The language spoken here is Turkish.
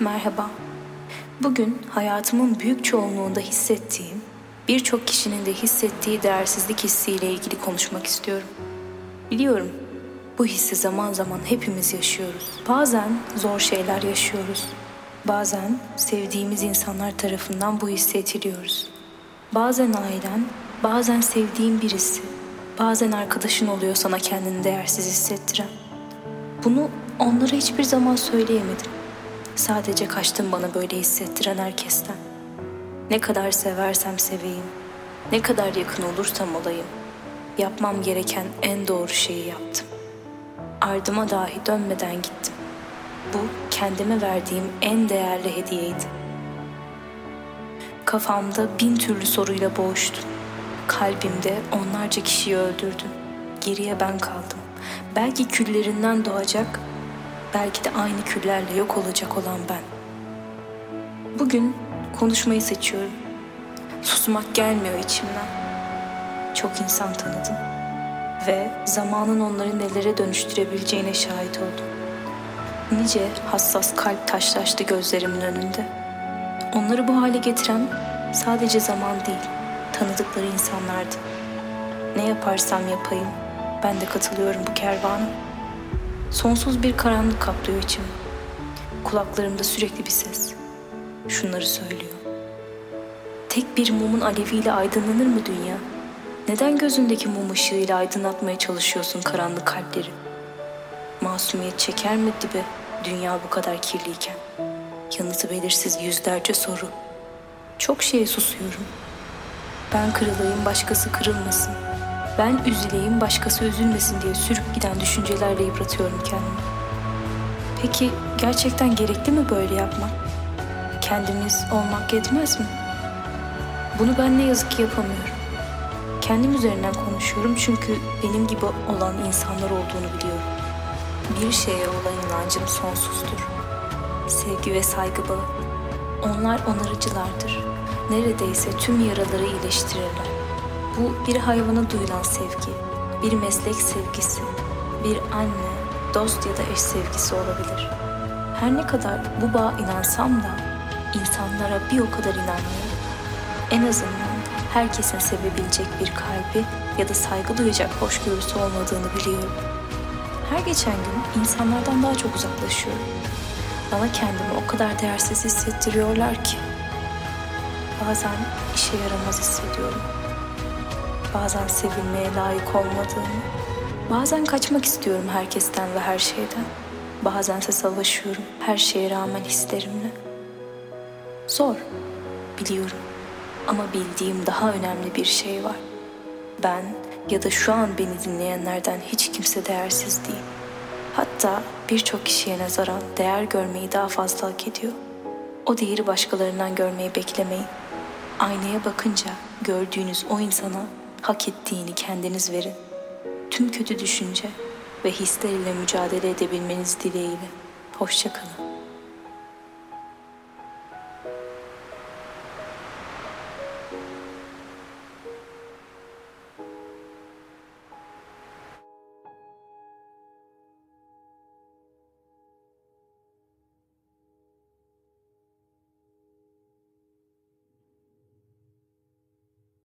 Merhaba. Bugün hayatımın büyük çoğunluğunda hissettiğim, birçok kişinin de hissettiği değersizlik hissiyle ilgili konuşmak istiyorum. Biliyorum, bu hissi zaman zaman hepimiz yaşıyoruz. Bazen zor şeyler yaşıyoruz. Bazen sevdiğimiz insanlar tarafından bu hissi etiliyoruz. Bazen ailen, bazen sevdiğin birisi, bazen arkadaşın oluyor sana kendini değersiz hissettiren. Bunu onlara hiçbir zaman söyleyemedim. Sadece kaçtım bana böyle hissettiren herkesten. Ne kadar seversem seveyim, ne kadar yakın olursam olayım, yapmam gereken en doğru şeyi yaptım. Ardıma dahi dönmeden gittim. Bu kendime verdiğim en değerli hediyeydi. Kafamda bin türlü soruyla boğuştum. Kalbimde onlarca kişiyi öldürdüm. Geriye ben kaldım. Belki küllerinden doğacak, belki de aynı küllerle yok olacak olan ben. Bugün konuşmayı seçiyorum. Susmak gelmiyor içimden. Çok insan tanıdım ve zamanın onları nelere dönüştürebileceğine şahit oldum. Nice hassas kalp taşlaştı gözlerimin önünde. Onları bu hale getiren sadece zaman değil, tanıdıkları insanlardı. Ne yaparsam yapayım, ben de katılıyorum bu kervana. Sonsuz bir karanlık kaplıyor içimi. Kulaklarımda sürekli bir ses. Şunları söylüyor. Tek bir mumun aleviyle aydınlanır mı dünya? Neden gözündeki mum ışığıyla aydınlatmaya çalışıyorsun karanlık kalpleri? Masumiyet çeker mi dibe dünya bu kadar kirliyken? Yanıtı belirsiz yüzlerce soru. Çok şeye susuyorum. Ben kırılayım başkası kırılmasın. Ben üzüleyim başkası üzülmesin diye sürüp giden düşüncelerle yıpratıyorum kendimi. Peki gerçekten gerekli mi böyle yapmak? Kendimiz olmak yetmez mi? Bunu ben ne yazık ki yapamıyorum. Kendim üzerinden konuşuyorum çünkü benim gibi olan insanlar olduğunu biliyorum. Bir şeye olan inancım sonsuzdur. Sevgi ve saygı bağı. Onlar onarıcılardır. Neredeyse tüm yaraları iyileştirirler. Bu bir hayvana duyulan sevgi, bir meslek sevgisi, bir anne, dost ya da eş sevgisi olabilir. Her ne kadar bu bağa inansam da insanlara bir o kadar inanmıyorum. En azından herkesin sevebilecek bir kalbi ya da saygı duyacak hoşgörüsü olmadığını biliyorum. Her geçen gün insanlardan daha çok uzaklaşıyorum. Bana kendimi o kadar değersiz hissettiriyorlar ki. Bazen işe yaramaz hissediyorum. Bazen sevilmeye layık olmadığımı. Bazen kaçmak istiyorum herkesten ve her şeyden. Bazense savaşıyorum her şeye rağmen hislerimle. Zor, biliyorum. Ama bildiğim daha önemli bir şey var. Ben ya da şu an beni dinleyenlerden hiç kimse değersiz değil. Hatta birçok kişiye nazaran değer görmeyi daha fazla hak ediyor. O değeri başkalarından görmeyi beklemeyin. Aynaya bakınca gördüğünüz o insana hak ettiğini kendiniz verin. Tüm kötü düşünce ve hisler ile mücadele edebilmeniz dileğiyle. Hoşçakalın.